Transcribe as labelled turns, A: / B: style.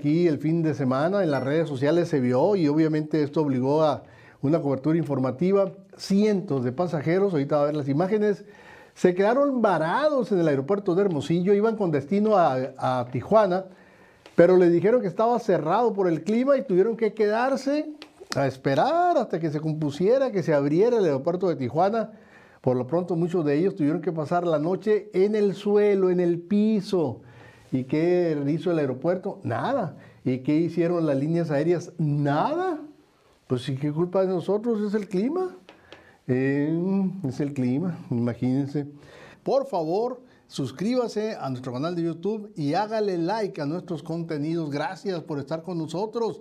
A: Aquí el fin de semana en las redes sociales se vio y obviamente esto obligó a una cobertura informativa. Cientos de pasajeros, ahorita va a ver las imágenes, se quedaron varados en el aeropuerto de Hermosillo, iban con destino a, a Tijuana, pero les dijeron que estaba cerrado por el clima y tuvieron que quedarse a esperar hasta que se compusiera, que se abriera el aeropuerto de Tijuana. Por lo pronto muchos de ellos tuvieron que pasar la noche en el suelo, en el piso. ¿Y qué hizo el aeropuerto? Nada. ¿Y qué hicieron las líneas aéreas? Nada. Pues sí, ¿qué culpa de nosotros? Es el clima. Eh, es el clima, imagínense. Por favor, suscríbase a nuestro canal de YouTube y hágale like a nuestros contenidos. Gracias por estar con nosotros.